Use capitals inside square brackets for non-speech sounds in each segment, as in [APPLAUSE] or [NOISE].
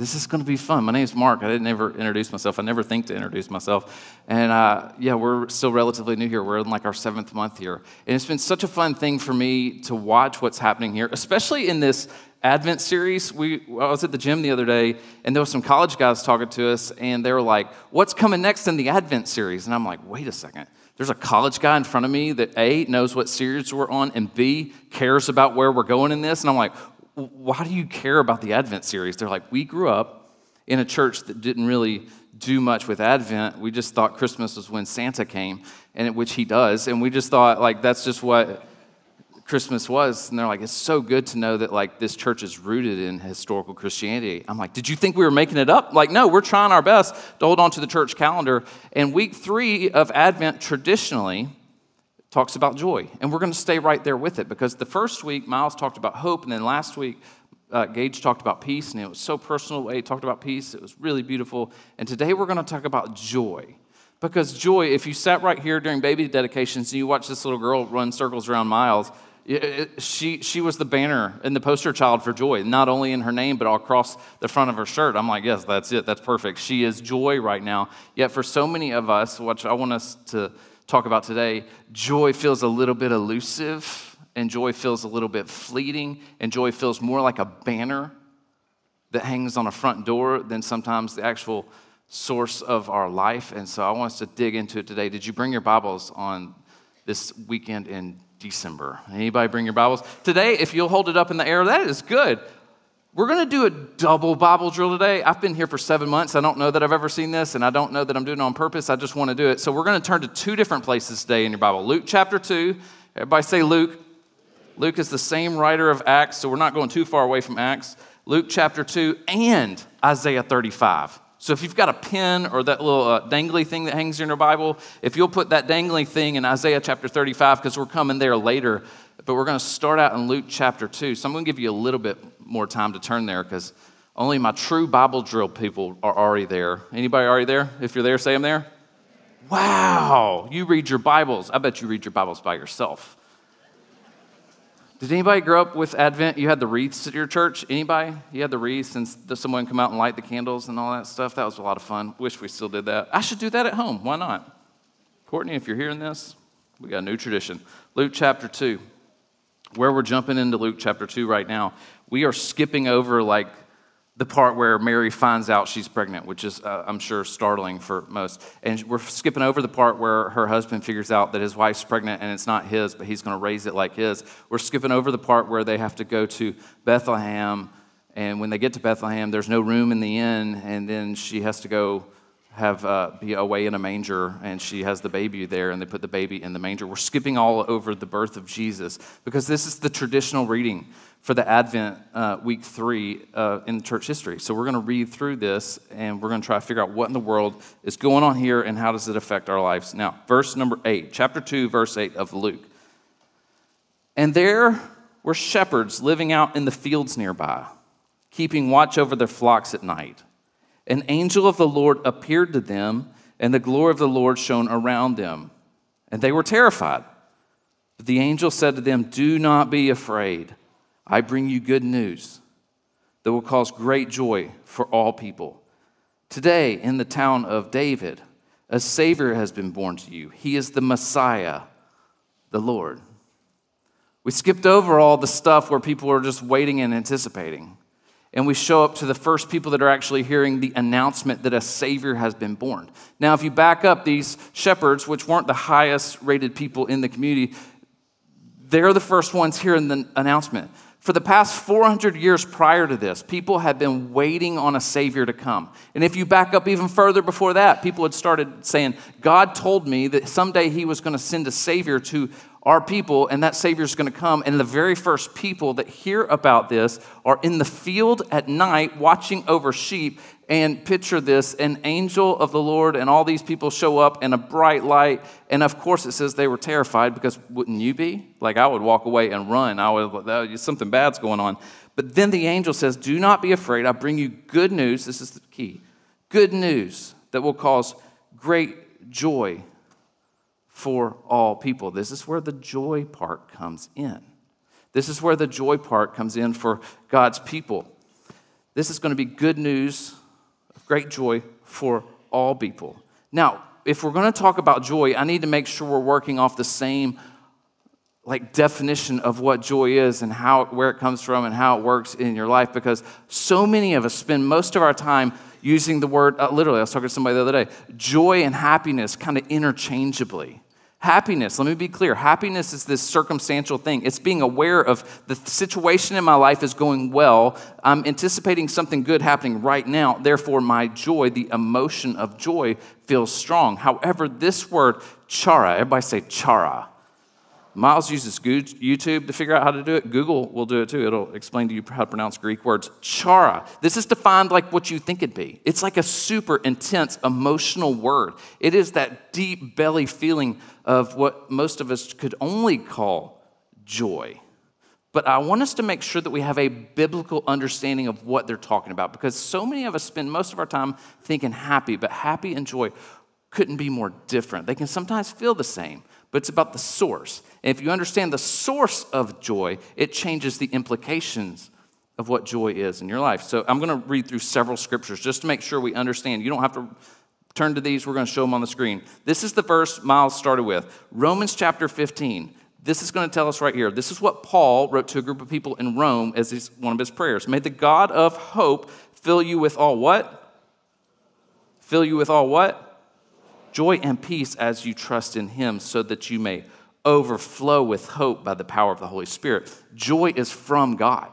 this is going to be fun. My name is Mark. I didn't ever introduce myself. I never think to introduce myself. And uh, yeah, we're still relatively new here. We're in like our seventh month here. And it's been such a fun thing for me to watch what's happening here, especially in this Advent series. We, I was at the gym the other day, and there were some college guys talking to us, and they were like, What's coming next in the Advent series? And I'm like, Wait a second. There's a college guy in front of me that A, knows what series we're on, and B, cares about where we're going in this. And I'm like, why do you care about the Advent series? They're like, we grew up in a church that didn't really do much with Advent. We just thought Christmas was when Santa came, and which he does, and we just thought like that's just what Christmas was. And they're like, it's so good to know that like this church is rooted in historical Christianity. I'm like, did you think we were making it up? Like, no, we're trying our best to hold on to the church calendar. And week three of Advent traditionally talks about joy. And we're going to stay right there with it because the first week, Miles talked about hope, and then last week, uh, Gage talked about peace, and it was so personal way he talked about peace. It was really beautiful. And today we're going to talk about joy. Because joy, if you sat right here during baby dedications and you watch this little girl run circles around Miles, it, it, she, she was the banner and the poster child for joy, not only in her name, but all across the front of her shirt. I'm like, yes, that's it. That's perfect. She is joy right now. Yet for so many of us, which I want us to talk about today, joy feels a little bit elusive, and joy feels a little bit fleeting, and joy feels more like a banner that hangs on a front door than sometimes the actual source of our life. And so I want us to dig into it today. Did you bring your Bibles on this weekend in December? Anybody bring your Bibles? Today, if you'll hold it up in the air, that is good. We're going to do a double Bible drill today. I've been here for seven months. I don't know that I've ever seen this, and I don't know that I'm doing it on purpose. I just want to do it. So we're going to turn to two different places today in your Bible Luke chapter 2. Everybody say Luke. Luke is the same writer of Acts, so we're not going too far away from Acts. Luke chapter 2 and Isaiah 35. So if you've got a pen or that little uh, dangly thing that hangs in your Bible, if you'll put that dangly thing in Isaiah chapter 35, because we're coming there later, but we're going to start out in Luke chapter 2. So I'm going to give you a little bit more time to turn there because only my true Bible drill people are already there. Anybody already there? If you're there, say I'm there. Wow, you read your Bibles. I bet you read your Bibles by yourself. Did anybody grow up with Advent? You had the wreaths at your church? Anybody? You had the wreaths and someone come out and light the candles and all that stuff? That was a lot of fun. Wish we still did that. I should do that at home. Why not? Courtney, if you're hearing this, we got a new tradition. Luke chapter 2. Where we're jumping into Luke chapter 2 right now, we are skipping over like the part where Mary finds out she's pregnant, which is, uh, I'm sure, startling for most. And we're skipping over the part where her husband figures out that his wife's pregnant and it's not his, but he's going to raise it like his. We're skipping over the part where they have to go to Bethlehem. And when they get to Bethlehem, there's no room in the inn. And then she has to go have uh, be away in a manger and she has the baby there and they put the baby in the manger we're skipping all over the birth of jesus because this is the traditional reading for the Advent uh, week three uh, in church history. So we're going to read through this and we're going to try to figure out what in the world is going on here and how does it affect our lives. Now, verse number eight, chapter two, verse eight of Luke. And there were shepherds living out in the fields nearby, keeping watch over their flocks at night. An angel of the Lord appeared to them, and the glory of the Lord shone around them, and they were terrified. But the angel said to them, Do not be afraid. I bring you good news that will cause great joy for all people. Today, in the town of David, a Savior has been born to you. He is the Messiah, the Lord. We skipped over all the stuff where people are just waiting and anticipating. And we show up to the first people that are actually hearing the announcement that a Savior has been born. Now, if you back up these shepherds, which weren't the highest rated people in the community, they're the first ones hearing the announcement. For the past 400 years prior to this, people had been waiting on a Savior to come. And if you back up even further before that, people had started saying, God told me that someday He was going to send a Savior to our people, and that Savior is going to come. And the very first people that hear about this are in the field at night watching over sheep. And picture this an angel of the Lord, and all these people show up in a bright light. And of course, it says they were terrified because wouldn't you be? Like, I would walk away and run. I would, something bad's going on. But then the angel says, Do not be afraid. I bring you good news. This is the key good news that will cause great joy for all people. This is where the joy part comes in. This is where the joy part comes in for God's people. This is going to be good news great joy for all people. Now, if we're going to talk about joy, I need to make sure we're working off the same like definition of what joy is and how where it comes from and how it works in your life because so many of us spend most of our time using the word uh, literally i was talking to somebody the other day joy and happiness kind of interchangeably happiness let me be clear happiness is this circumstantial thing. It's being aware of the situation in my life is going well. I'm anticipating something good happening right now. Therefore my joy the emotion of joy feels strong. However this word chara everybody say chara Miles uses YouTube to figure out how to do it. Google will do it too. It'll explain to you how to pronounce Greek words. Chara. This is defined like what you think it'd be. It's like a super intense emotional word. It is that deep belly feeling of what most of us could only call joy. But I want us to make sure that we have a biblical understanding of what they're talking about because so many of us spend most of our time thinking happy, but happy and joy couldn't be more different. They can sometimes feel the same but it's about the source. And if you understand the source of joy, it changes the implications of what joy is in your life. So I'm going to read through several scriptures just to make sure we understand. You don't have to turn to these, we're going to show them on the screen. This is the verse Miles started with Romans chapter 15. This is going to tell us right here. This is what Paul wrote to a group of people in Rome as his, one of his prayers. May the God of hope fill you with all what? Fill you with all what? Joy and peace as you trust in Him, so that you may overflow with hope by the power of the Holy Spirit. Joy is from God.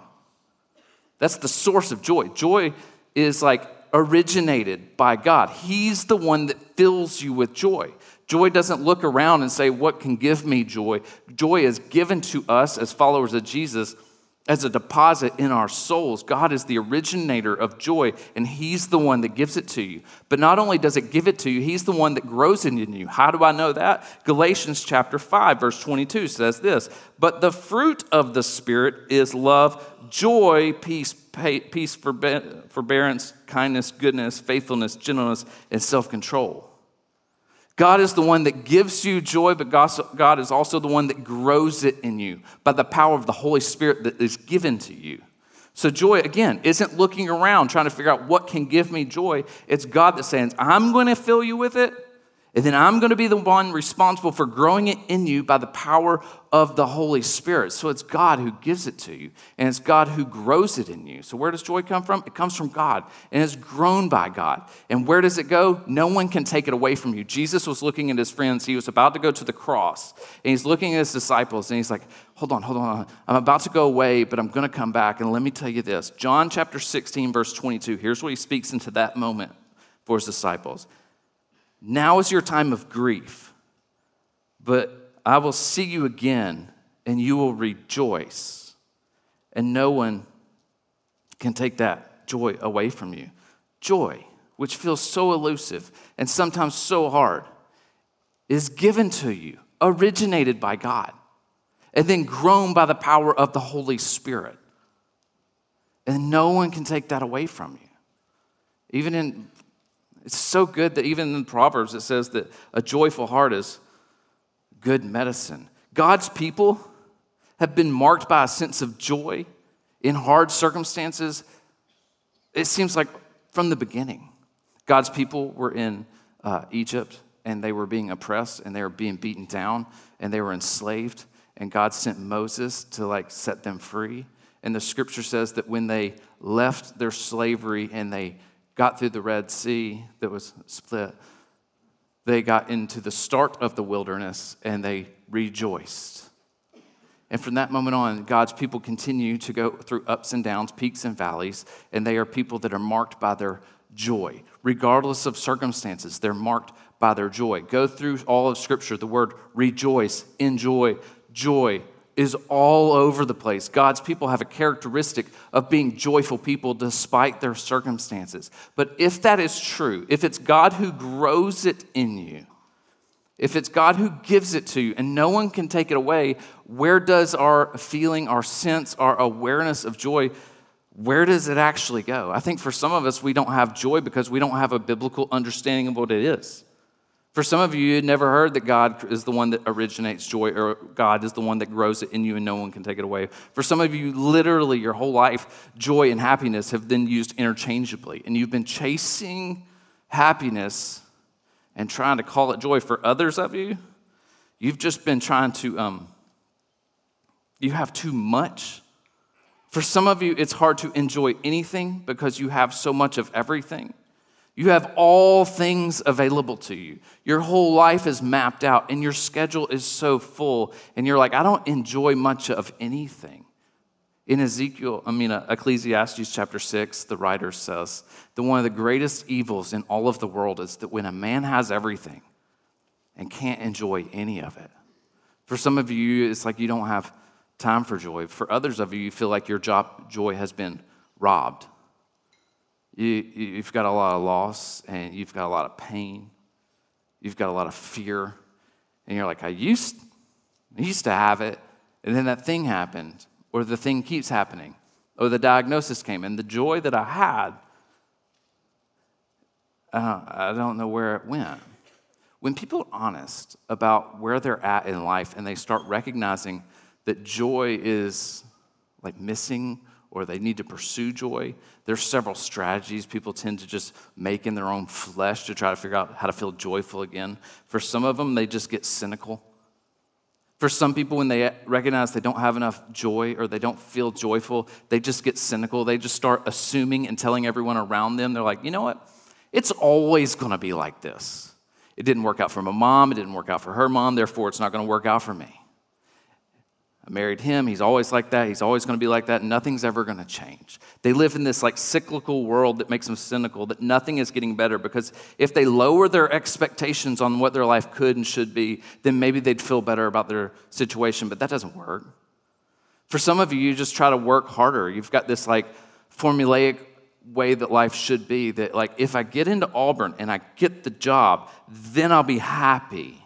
That's the source of joy. Joy is like originated by God. He's the one that fills you with joy. Joy doesn't look around and say, What can give me joy? Joy is given to us as followers of Jesus as a deposit in our souls. God is the originator of joy, and He's the one that gives it to you. But not only does it give it to you, He's the one that grows in you. How do I know that? Galatians chapter 5, verse 22 says this But the fruit of the Spirit is love, joy, peace, peace, forbearance, kindness, goodness, faithfulness, gentleness, and self control. God is the one that gives you joy, but God is also the one that grows it in you by the power of the Holy Spirit that is given to you. So, joy, again, isn't looking around trying to figure out what can give me joy. It's God that's saying, I'm going to fill you with it, and then I'm going to be the one responsible for growing it in you by the power of the Holy Spirit. So it's God who gives it to you, and it's God who grows it in you. So where does joy come from? It comes from God, and it's grown by God. And where does it go? No one can take it away from you. Jesus was looking at his friends. He was about to go to the cross, and he's looking at his disciples, and he's like, Hold on, hold on. I'm about to go away, but I'm going to come back. And let me tell you this John chapter 16, verse 22, here's what he speaks into that moment for his disciples. Now is your time of grief, but I will see you again, and you will rejoice. And no one can take that joy away from you. Joy, which feels so elusive and sometimes so hard, is given to you, originated by God, and then grown by the power of the Holy Spirit. And no one can take that away from you. Even in it's so good that even in Proverbs it says that a joyful heart is good medicine. God's people have been marked by a sense of joy in hard circumstances. It seems like from the beginning. God's people were in uh, Egypt and they were being oppressed and they were being beaten down and they were enslaved. And God sent Moses to like set them free. And the scripture says that when they left their slavery and they got through the Red Sea that was split, they got into the start of the wilderness and they rejoiced. And from that moment on, God's people continue to go through ups and downs, peaks and valleys, and they are people that are marked by their joy. Regardless of circumstances, they're marked by their joy. Go through all of Scripture, the word rejoice, enjoy, joy, is all over the place. God's people have a characteristic of being joyful people despite their circumstances. But if that is true, if it's God who grows it in you, if it's God who gives it to you and no one can take it away, where does our feeling, our sense, our awareness of joy, where does it actually go? I think for some of us, we don't have joy because we don't have a biblical understanding of what it is. For some of you, you had never heard that God is the one that originates joy or God is the one that grows it in you and no one can take it away. For some of you, literally your whole life, joy and happiness have been used interchangeably, and you've been chasing happiness and trying to call it joy. For others of you, you've just been trying to, um, you have too much. For some of you, it's hard to enjoy anything because you have so much of everything. You have all things available to you. Your whole life is mapped out, and your schedule is so full. And you're like, I don't enjoy much of anything. In Ezekiel, I mean, uh, Ecclesiastes chapter 6, the writer says that one of the greatest evils in all of the world is that when a man has everything and can't enjoy any of it. For some of you, it's like you don't have time for joy. For others of you, you feel like your job, joy has been robbed you, you've got a lot of loss and you've got a lot of pain. You've got a lot of fear. And you're like, I used, I used to have it. And then that thing happened, or the thing keeps happening, or the diagnosis came. And the joy that I had, I don't know where it went. When people are honest about where they're at in life and they start recognizing that joy is like missing or they need to pursue joy. There's several strategies people tend to just make in their own flesh to try to figure out how to feel joyful again. For some of them, they just get cynical. For some people, when they recognize they don't have enough joy or they don't feel joyful, they just get cynical. They just start assuming and telling everyone around them, they're like, you know what? It's always gonna be like this. It didn't work out for my mom, it didn't work out for her mom, therefore it's not gonna work out for me. I married him. He's always like that. He's always going to be like that. Nothing's ever going to change. They live in this like cyclical world that makes them cynical, that nothing is getting better because if they lower their expectations on what their life could and should be, then maybe they'd feel better about their situation, but that doesn't work. For some of you, you just try to work harder. You've got this like formulaic way that life should be that like if I get into Auburn and I get the job, then I'll be happy.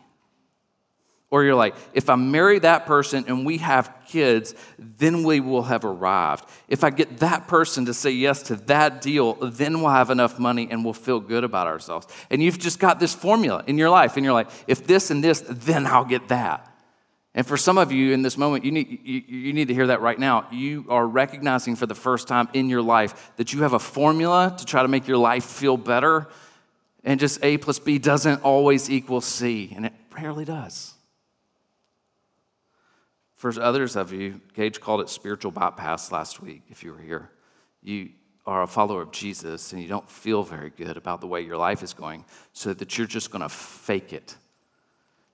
Or you're like, if I marry that person and we have kids, then we will have arrived. If I get that person to say yes to that deal, then we'll have enough money and we'll feel good about ourselves. And you've just got this formula in your life, and you're like, if this and this, then I'll get that. And for some of you in this moment, you need, you, you need to hear that right now. You are recognizing for the first time in your life that you have a formula to try to make your life feel better. And just A plus B doesn't always equal C, and it rarely does. For others of you, Gage called it spiritual bypass last week, if you were here. You are a follower of Jesus and you don't feel very good about the way your life is going, so that you're just going to fake it.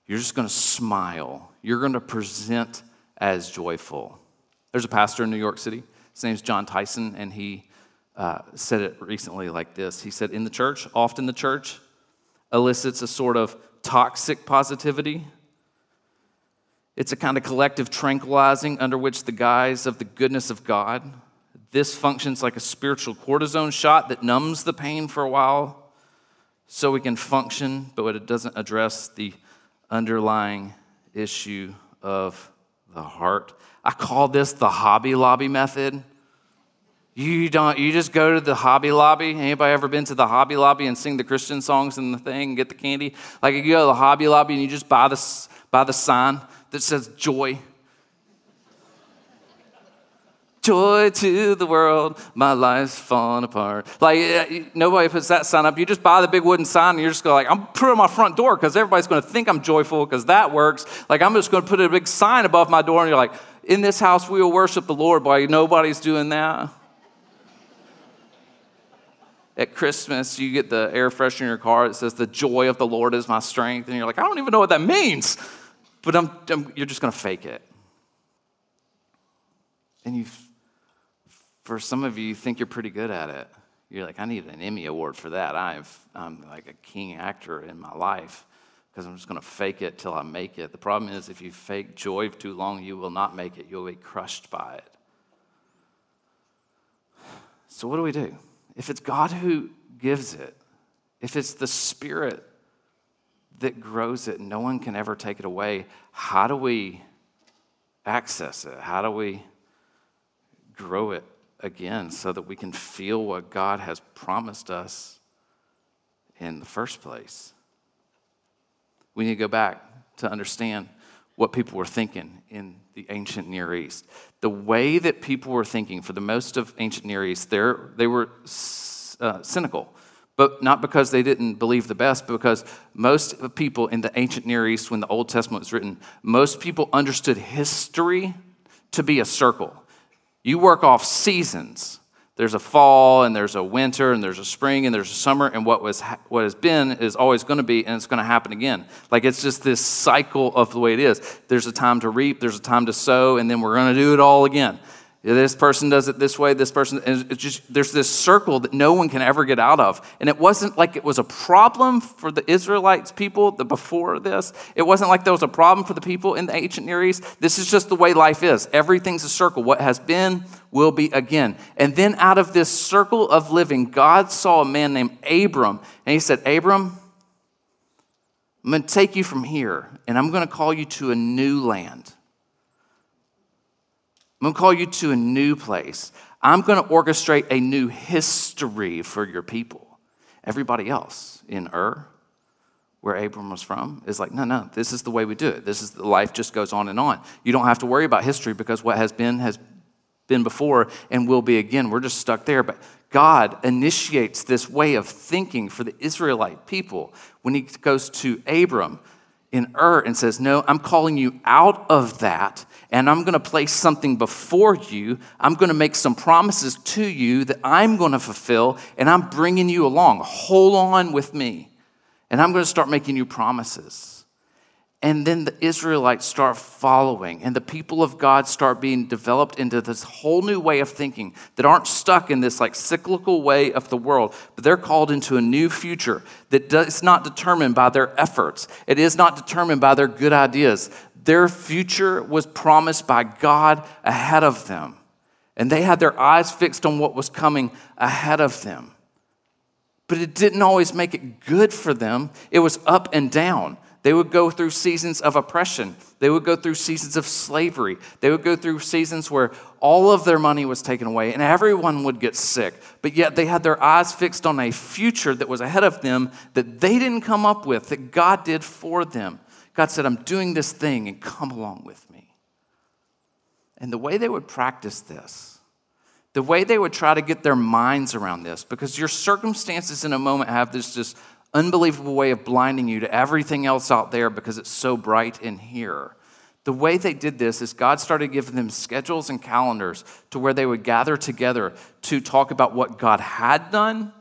You're just going to smile. You're going to present as joyful. There's a pastor in New York City. His name's Jon Tyson, and he uh, said it recently like this. He said, In the church, often the church elicits a sort of toxic positivity it's a kind of collective tranquilizing under which the guise of the goodness of God. This functions like a spiritual cortisone shot that numbs the pain for a while so we can function, but it doesn't address the underlying issue of the heart. I call this the Hobby Lobby method. You don't you just go to the Hobby Lobby. Anybody ever been to the Hobby Lobby and sing the Christian songs and the thing and get the candy? Like you go to the Hobby Lobby and you just buy the, buy the sign that says joy. Joy to the world, my life's falling apart. Like nobody puts that sign up. You just buy the big wooden sign and you're just going like, I'm putting my front door because everybody's going to think I'm joyful because that works. Like I'm just going to put a big sign above my door and you're like, in this house we will worship the Lord. Boy, nobody's doing that at Christmas, you get the air freshener in your car that says, The joy of the Lord is my strength. And you're like, I don't even know what that means but I'm, I'm, you're just going to fake it. And you, for some of you, you think you're pretty good at it. You're like, I need an Emmy Award for that. I've, I'm like a king actor in my life because I'm just going to fake it till I make it. The problem is, if you fake joy too long, you will not make it. You'll be crushed by it. So, what do we do? If it's God who gives it, if it's the Spirit that grows it. No one can ever take it away. How do we access it? How do we grow it again so that we can feel what God has promised us in the first place? We need to go back to understand what people were thinking in the ancient Near East. The way that people were thinking for the most of ancient Near East, they were uh, cynical but not because they didn't believe the best, but because most people in the ancient Near East, when the Old Testament was written, most people understood history to be a circle. You work off seasons. There's a fall, and there's a winter, and there's a spring, and there's a summer, and what, was, what has been is always going to be, and it's going to happen again. Like it's just this cycle of the way it is. There's a time to reap, there's a time to sow, and then we're going to do it all again. This person does it this way, this person, and it's just, there's this circle that no one can ever get out of. And it wasn't like it was a problem for the Israelites people the before this. It wasn't like there was a problem for the people in the ancient Near East. This is just the way life is. Everything's a circle. What has been will be again. And then out of this circle of living, God saw a man named Abram, and he said, Abram, I'm going to take you from here, and I'm going to call you to a new land. I'm going to call you to a new place. I'm going to orchestrate a new history for your people. Everybody else in Ur, where Abram was from, is like, no, no, this is the way we do it. This is the life just goes on and on. You don't have to worry about history because what has been has been before and will be again. We're just stuck there. But God initiates this way of thinking for the Israelite people when he goes to Abram in Ur and says, No, I'm calling you out of that, and I'm going to place something before you. I'm going to make some promises to you that I'm going to fulfill, and I'm bringing you along. Hold on with me, and I'm going to start making you promises. And then the Israelites start following, and the people of God start being developed into this whole new way of thinking that aren't stuck in this like cyclical way of the world, but they're called into a new future that is not determined by their efforts. It is not determined by their good ideas. Their future was promised by God ahead of them, and they had their eyes fixed on what was coming ahead of them. But it didn't always make it good for them, it was up and down. They would go through seasons of oppression. They would go through seasons of slavery. They would go through seasons where all of their money was taken away and everyone would get sick. But yet they had their eyes fixed on a future that was ahead of them that they didn't come up with, that God did for them. God said, I'm doing this thing and come along with me. And the way they would practice this, the way they would try to get their minds around this, because your circumstances in a moment have this just unbelievable way of blinding you to everything else out there because it's so bright in here. The way they did this is God started giving them schedules and calendars to where they would gather together to talk about what God had done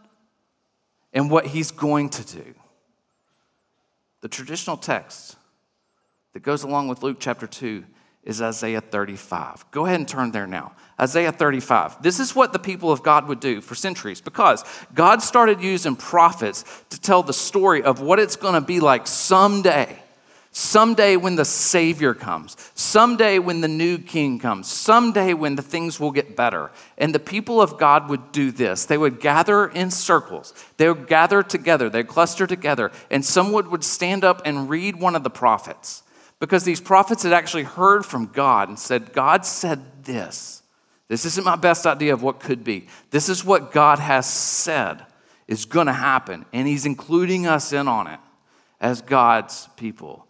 and what He's going to do. The traditional text that goes along with Luke chapter 2 is Isaiah 35. Go ahead and turn there now. Isaiah 35. This is what the people of God would do for centuries because God started using prophets to tell the story of what it's going to be like someday. Someday when the Savior comes, someday when the new King comes, someday when the things will get better. And the people of God would do this. They would gather in circles, they would gather together, they'd cluster together, and someone would stand up and read one of the prophets because these prophets had actually heard from God and said, God said this. This isn't my best idea of what could be. This is what God has said is going to happen, and He's including us in on it as God's people.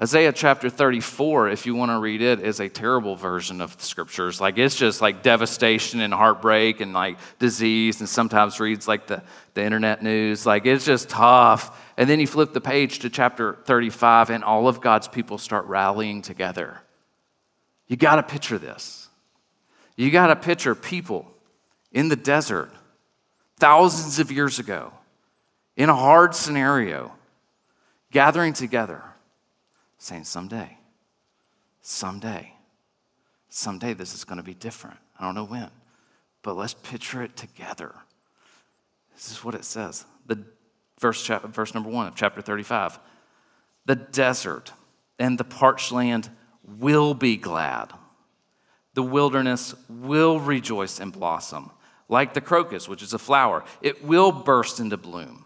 Isaiah chapter 34, if you want to read it, is a terrible version of the scriptures. Like it's just like devastation and heartbreak and like disease, and sometimes reads like the, the internet news. Like it's just tough. And then you flip the page to chapter 35, and all of God's people start rallying together. You got to picture this. You got to picture people in the desert thousands of years ago in a hard scenario gathering together saying, Someday, someday, someday this is going to be different. I don't know when, but let's picture it together. This is what it says. The verse, verse number one of chapter 35. The desert and the parched land will be glad. The wilderness will rejoice and blossom. Like the crocus, which is a flower, it will burst into bloom.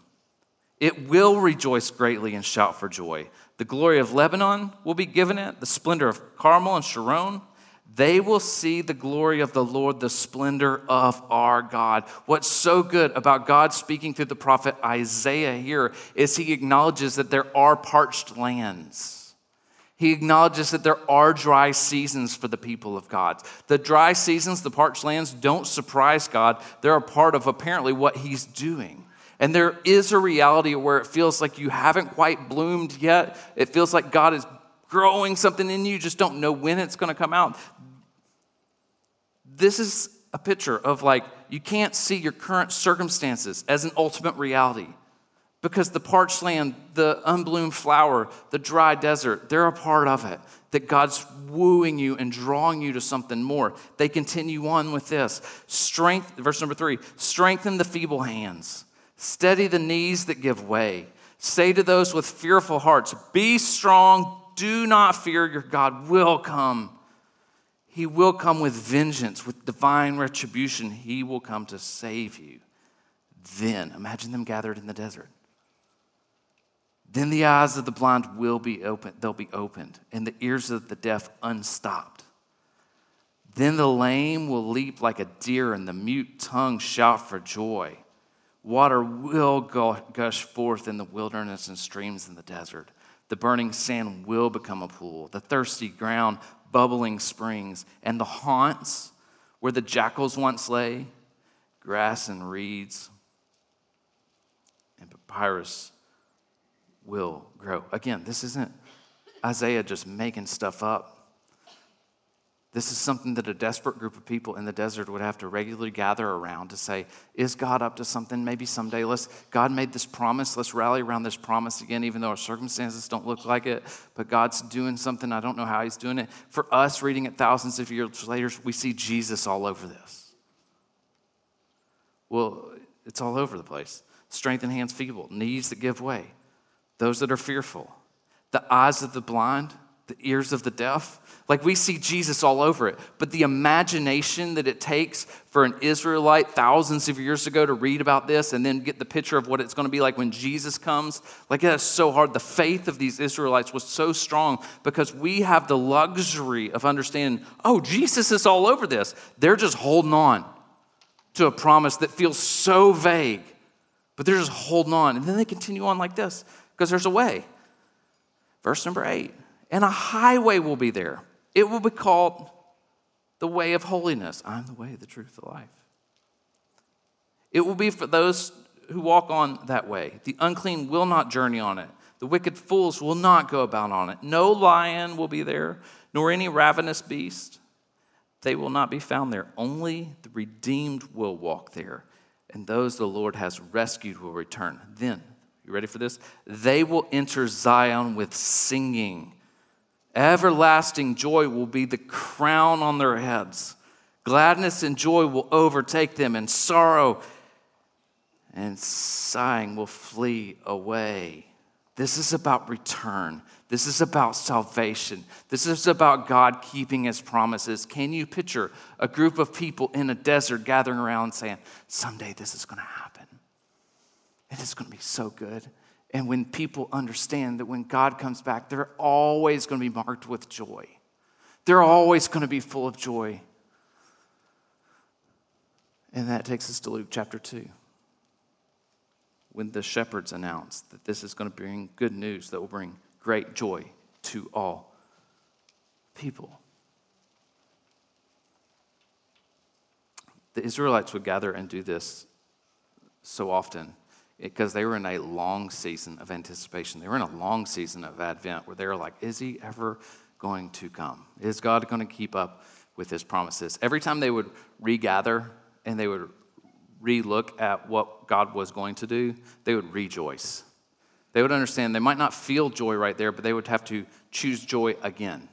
It will rejoice greatly and shout for joy. The glory of Lebanon will be given it, the splendor of Carmel and Sharon. They will see the glory of the Lord, the splendor of our God. What's so good about God speaking through the prophet Isaiah here is he acknowledges that there are parched lands. He acknowledges that there are dry seasons for the people of God. The dry seasons, the parched lands, don't surprise God. They're a part of apparently what he's doing. And there is a reality where it feels like you haven't quite bloomed yet. It feels like God is growing something in you, just don't know when it's going to come out. This is a picture of like, you can't see your current circumstances as an ultimate reality because the parched land, the unbloomed flower, the dry desert, they're a part of it. That God's wooing you and drawing you to something more. They continue on with this. Strength, verse number three, strengthen the feeble hands, steady the knees that give way. Say to those with fearful hearts, Be strong, do not fear, your God will come. He will come with vengeance, with divine retribution. He will come to save you. Then, imagine them gathered in the desert. Then the eyes of the blind will be opened, they'll be opened, and the ears of the deaf unstopped. Then the lame will leap like a deer, and the mute tongue shout for joy. Water will gush forth in the wilderness and streams in the desert. The burning sand will become a pool. The thirsty ground bubbling springs, and the haunts where the jackals once lay, grass and reeds and papyrus will grow. Again, this isn't Isaiah just making stuff up. This is something that a desperate group of people in the desert would have to regularly gather around to say, Is God up to something? Maybe someday let's, God made this promise. Let's rally around this promise again, even though our circumstances don't look like it. But God's doing something. I don't know how He's doing it. For us, reading it thousands of years later, we see Jesus all over this. Well, it's all over the place. Strength and hands feeble, knees that give way, those that are fearful, the eyes of the blind, the ears of the deaf like we see Jesus all over it. But the imagination that it takes for an Israelite thousands of years ago to read about this and then get the picture of what it's going to be like when Jesus comes, like that's so hard. The faith of these Israelites was so strong because we have the luxury of understanding, oh, Jesus is all over this. They're just holding on to a promise that feels so vague, but they're just holding on. And then they continue on like this because there's a way. Verse number eight, and a highway will be there it will be called the way of holiness. I'm the way, the truth, the life. It will be for those who walk on that way. The unclean will not journey on it. The wicked fools will not go about on it. No lion will be there, nor any ravenous beast. They will not be found there. Only the redeemed will walk there, and those the Lord has rescued will return. Then, you ready for this? They will enter Zion with singing. Everlasting joy will be the crown on their heads. Gladness and joy will overtake them, and sorrow and sighing will flee away. This is about return. This is about salvation. This is about God keeping his promises. Can you picture a group of people in a desert gathering around saying, Someday this is going to happen? It is going to be so good. And when people understand that when God comes back, they're always going to be marked with joy, they're always going to be full of joy. And that takes us to Luke chapter 2. When the shepherds announce that this is going to bring good news that will bring great joy to all people. The Israelites would gather and do this so often because they were in a long season of anticipation. They were in a long season of Advent where they were like, is he ever going to come? Is God going to keep up with his promises? Every time they would regather and they would relook at what God was going to do, they would rejoice. They would understand they might not feel joy right there, but they would have to choose joy again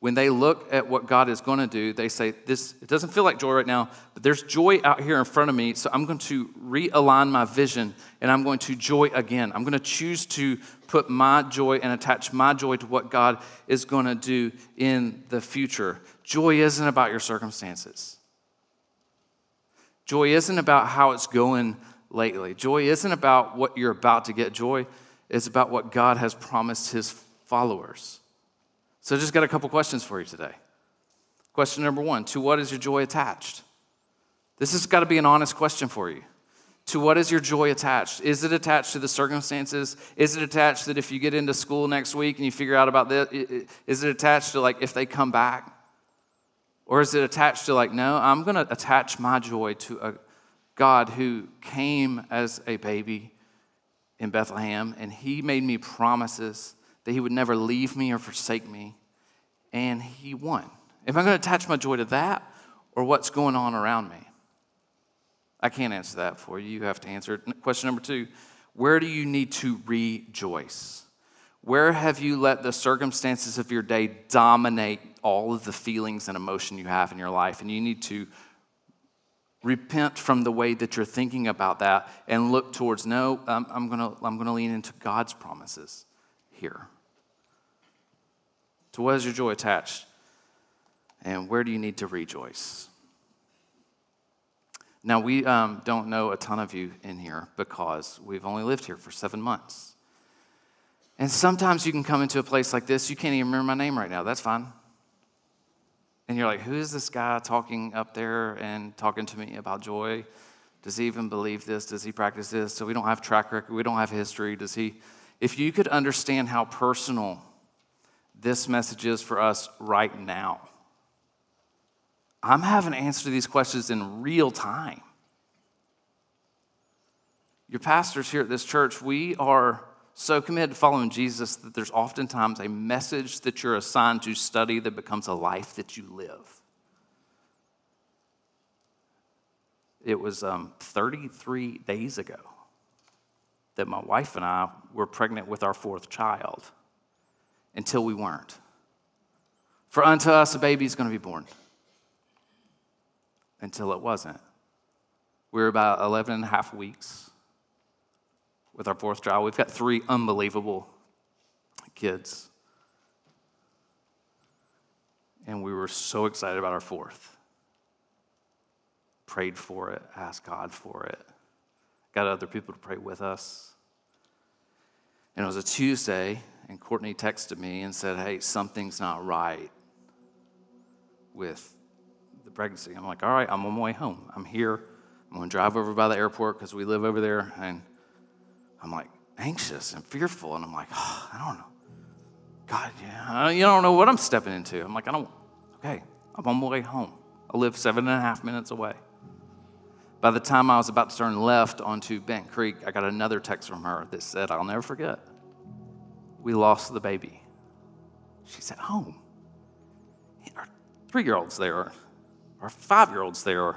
when they look at what God is going to do, they say, This it doesn't feel like joy right now, but there's joy out here in front of me. So I'm going to realign my vision and I'm going to joy again. I'm going to choose to put my joy and attach my joy to what God is going to do in the future. Joy isn't about your circumstances. Joy isn't about how it's going lately. Joy isn't about what you're about to get. Joy is about what God has promised his followers. So, I just got a couple questions for you today. Question number one To what is your joy attached? This has got to be an honest question for you. To what is your joy attached? Is it attached to the circumstances? Is it attached that if you get into school next week and you figure out about this, is it attached to like if they come back? Or is it attached to like, no, I'm going to attach my joy to a God who came as a baby in Bethlehem and he made me promises that he would never leave me or forsake me. And he won. Am I'm going to attach my joy to that or what's going on around me? I can't answer that for you. You have to answer it. Question number two Where do you need to rejoice? Where have you let the circumstances of your day dominate all of the feelings and emotion you have in your life? And you need to repent from the way that you're thinking about that and look towards no, I'm, I'm going to I'm going to lean into God's promises here. To what is your joy attached? And where do you need to rejoice? Now, we um, don't know a ton of you in here because we've only lived here for seven months. And sometimes you can come into a place like this, you can't even remember my name right now. That's fine. And you're like, who is this guy talking up there and talking to me about joy? Does he even believe this? Does he practice this? So we don't have track record, we don't have history. Does he? If you could understand how personal this message is for us right now, I'm having to answer these questions in real time. Your pastors here at this church, we are so committed to following Jesus that there's oftentimes a message that you're assigned to study that becomes a life that you live. It was um, 33 days ago that my wife and I were pregnant with our fourth child until we weren't. For unto us a baby is going to be born until it wasn't. We were about 11 and a half weeks with our fourth child. We've got three unbelievable kids. And we were so excited about our fourth. Prayed for it, asked God for it, got other people to pray with us. And it was a Tuesday, and Courtney texted me and said, Hey, something's not right with the pregnancy. I'm like, all right, I'm on my way home. I'm here. I'm going to drive over by the airport because we live over there. And I'm like anxious and fearful. And I'm like, oh, I don't know. God, yeah, you don't know what I'm stepping into. I'm like, I don't, okay, I'm on my way home. I live seven and a half minutes away. By the time I was about to turn left onto Bent Creek, I got another text from her that said, I'll never forget. We lost the baby. She's at home. Our three year old's there our five year olds there.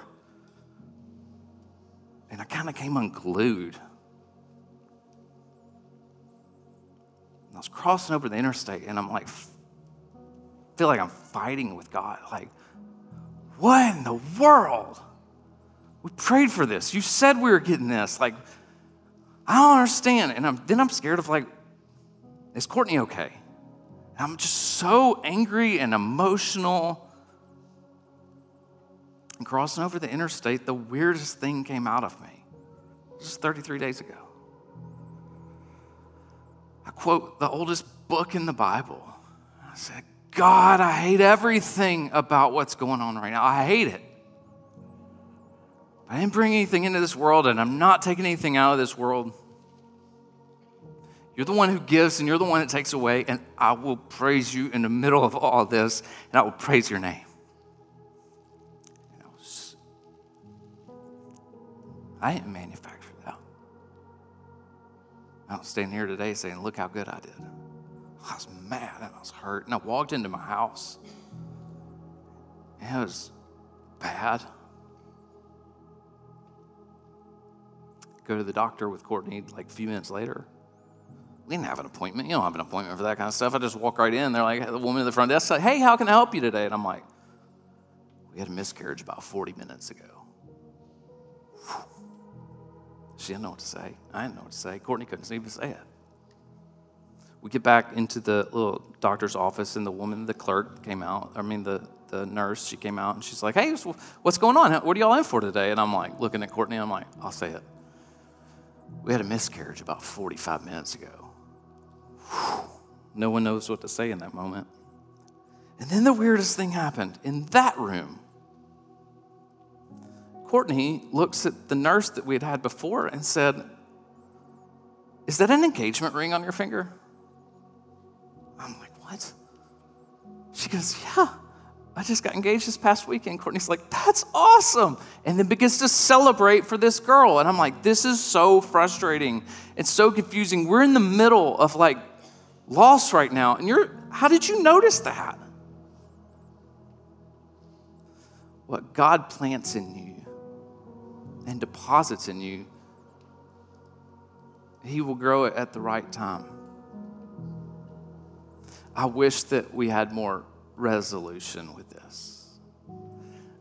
And I kind of came unglued. I was crossing over the interstate and I'm like, feel like I'm fighting with God. Like, what in the world? We prayed for this. You said we were getting this. Like, I don't understand. And I'm, then I'm scared of like, is Courtney okay? I'm just so angry and emotional and crossing over the interstate, the weirdest thing came out of me. This is 33 days ago. I quote the oldest book in the Bible. I said, God, I hate everything about what's going on right now. I hate it. I didn't bring anything into this world, and I'm not taking anything out of this world. You're the one who gives, and you're the one that takes away, and I will praise you in the middle of all this, and I will praise your name. I didn't manufacture that. I don't stand here today saying, look how good I did. I was mad and I was hurt. And I walked into my house. And it was bad. Go to the doctor with Courtney like a few minutes later. We didn't have an appointment. You don't have an appointment for that kind of stuff. I just walk right in. They're like, the woman at the front desk said, Hey, how can I help you today? And I'm like, We had a miscarriage about 40 minutes ago. She didn't know what to say. I didn't know what to say. Courtney couldn't even say it. We get back into the little doctor's office, and the woman, the clerk, came out. I mean, the, the nurse, she came out, and she's like, Hey, what's going on? What are y'all in for today? And I'm like, looking at Courtney, I'm like, I'll say it. We had a miscarriage about 45 minutes ago. No one knows what to say in that moment. And then the weirdest thing happened in that room. Courtney looks at the nurse that we had had before and said, Is that an engagement ring on your finger? I'm like, What? She goes, Yeah, I just got engaged this past weekend. Courtney's like, That's awesome. And then begins to celebrate for this girl. And I'm like, This is so frustrating. It's so confusing. We're in the middle of like loss right now. And you're, how did you notice that? What God plants in you and deposits in you, He will grow it at the right time. I wish that we had more resolution with this.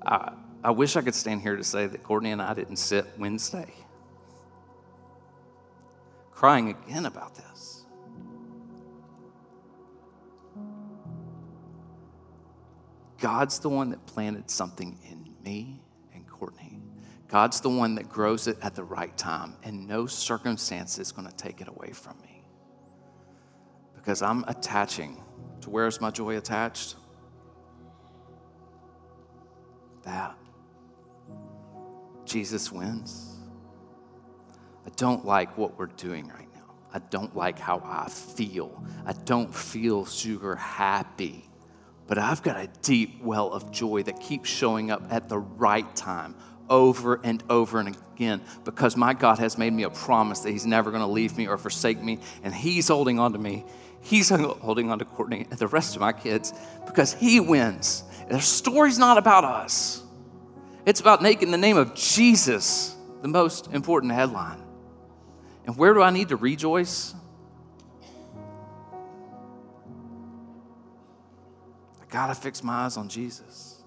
I, I wish I could stand here to say that Courtney and I didn't sit Wednesday crying again about this. God's the one that planted something in me and Courtney. God's the one that grows it at the right time, and no circumstance is going to take it away from me. Because I'm attaching to where is my joy attached? That. Jesus wins. I don't like what we're doing right now. I don't like how I feel. I don't feel super happy but I've got a deep well of joy that keeps showing up at the right time over and over and again because my God has made me a promise that He's never going to leave me or forsake me, and He's holding on to me. He's holding on to Courtney and the rest of my kids because He wins. The story's not about us, it's about making the name of Jesus the most important headline. And where do I need to rejoice? Got to fix my eyes on Jesus.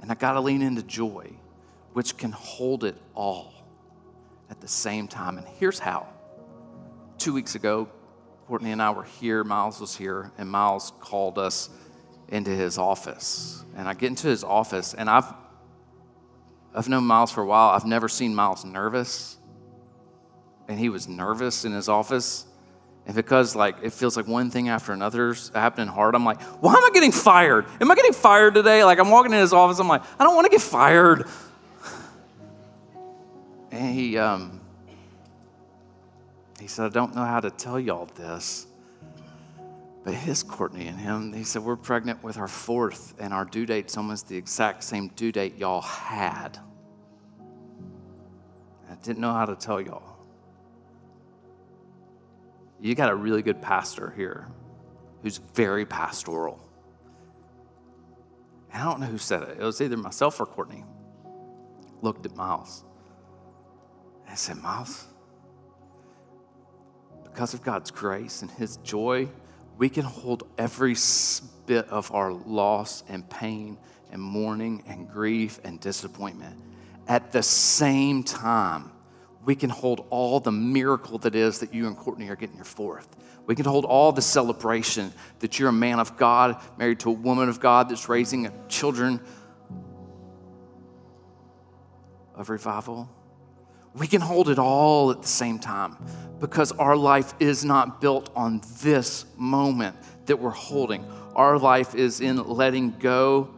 And I got to lean into joy, which can hold it all at the same time. And here's how. Two weeks ago, Courtney and I were here, Miles was here, and Miles called us into his office. And I get into his office, and I've I've known Miles for a while. I've never seen Miles nervous. And he was nervous in his office. And because like it feels like one thing after another's happening hard, I'm like, why am I getting fired? Am I getting fired today? Like I'm walking in his office, I'm like, I don't want to get fired. [SIGHS] And he um, he said, I don't know how to tell y'all this. But his Courtney and him, he said, We're pregnant with our fourth, and our due date's almost the exact same due date y'all had. I didn't know how to tell y'all you got a really good pastor here who's very pastoral. And I don't know who said it. It was either myself or Courtney. Looked at Miles. I said, Miles, because of God's grace and His joy, we can hold every bit of our loss and pain and mourning and grief and disappointment at the same time we can hold all the miracle that is that you and Courtney are getting your fourth. We can hold all the celebration that you're a man of God, married to a woman of God that's raising children of revival. We can hold it all at the same time because our life is not built on this moment that we're holding. Our life is in letting go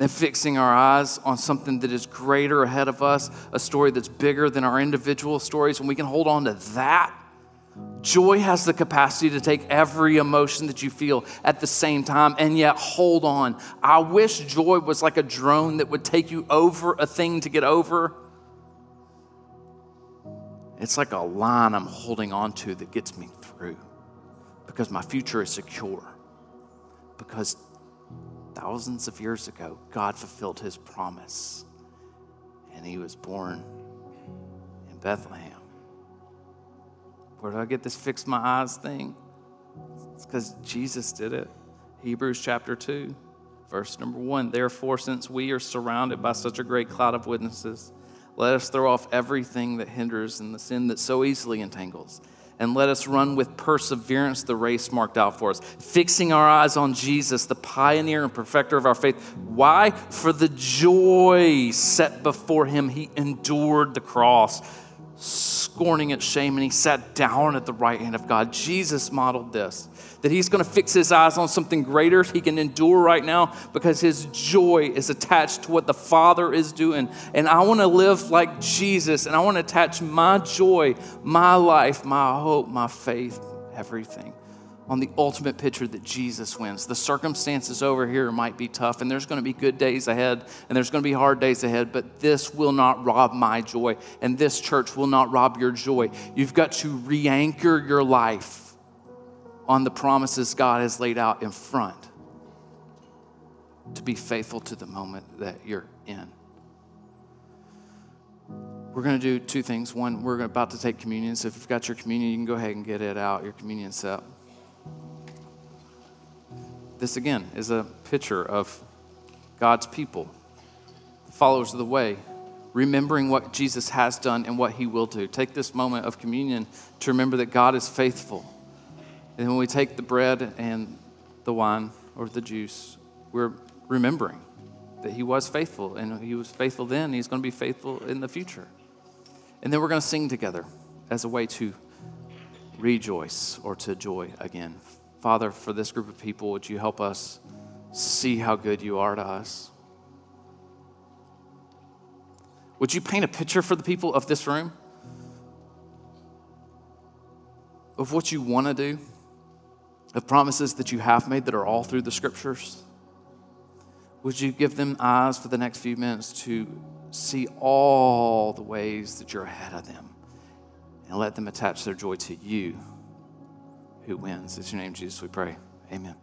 and fixing our eyes on something that is greater ahead of us, a story that's bigger than our individual stories, and we can hold on to that. Joy has the capacity to take every emotion that you feel at the same time and yet hold on. I wish joy was like a drone that would take you over a thing to get over. It's like a line I'm holding on to that gets me through because my future is secure. Because thousands of years ago, God fulfilled his promise. And he was born in Bethlehem. Where do I get this fix my eyes thing? It's because Jesus did it. Hebrews chapter 2, verse number 1. Therefore, since we are surrounded by such a great cloud of witnesses, let us throw off everything that hinders and the sin that so easily entangles and let us run with perseverance the race marked out for us, fixing our eyes on Jesus, the pioneer and perfecter of our faith. Why? For the joy set before him, he endured the cross, scorning its shame, and he sat down at the right hand of God. Jesus modeled this that he's going to fix his eyes on something greater he can endure right now because his joy is attached to what the Father is doing. And I want to live like Jesus, and I want to attach my joy, my life, my hope, my faith, everything on the ultimate picture that Jesus wins. The circumstances over here might be tough, and there's going to be good days ahead, and there's going to be hard days ahead, but this will not rob my joy, and this church will not rob your joy. You've got to re anchor your life on the promises God has laid out in front to be faithful to the moment that you're in. We're going to do two things. One, we're about to take communion. So if you've got your communion, you can go ahead and get it out, your communion set. This again is a picture of God's people, the followers of the way, remembering what Jesus has done and what he will do. Take this moment of communion to remember that God is faithful. And when we take the bread and the wine or the juice, we're remembering that he was faithful and he was faithful then, he's going to be faithful in the future. And then we're going to sing together as a way to rejoice or to joy again. Father, for this group of people, would you help us see how good you are to us? Would you paint a picture for the people of this room of what you want to do, of promises that you have made that are all through the scriptures? Would you give them eyes for the next few minutes to see all the ways that you're ahead of them and let them attach their joy to you? Who wins. It's your name, Jesus, we pray. Amen.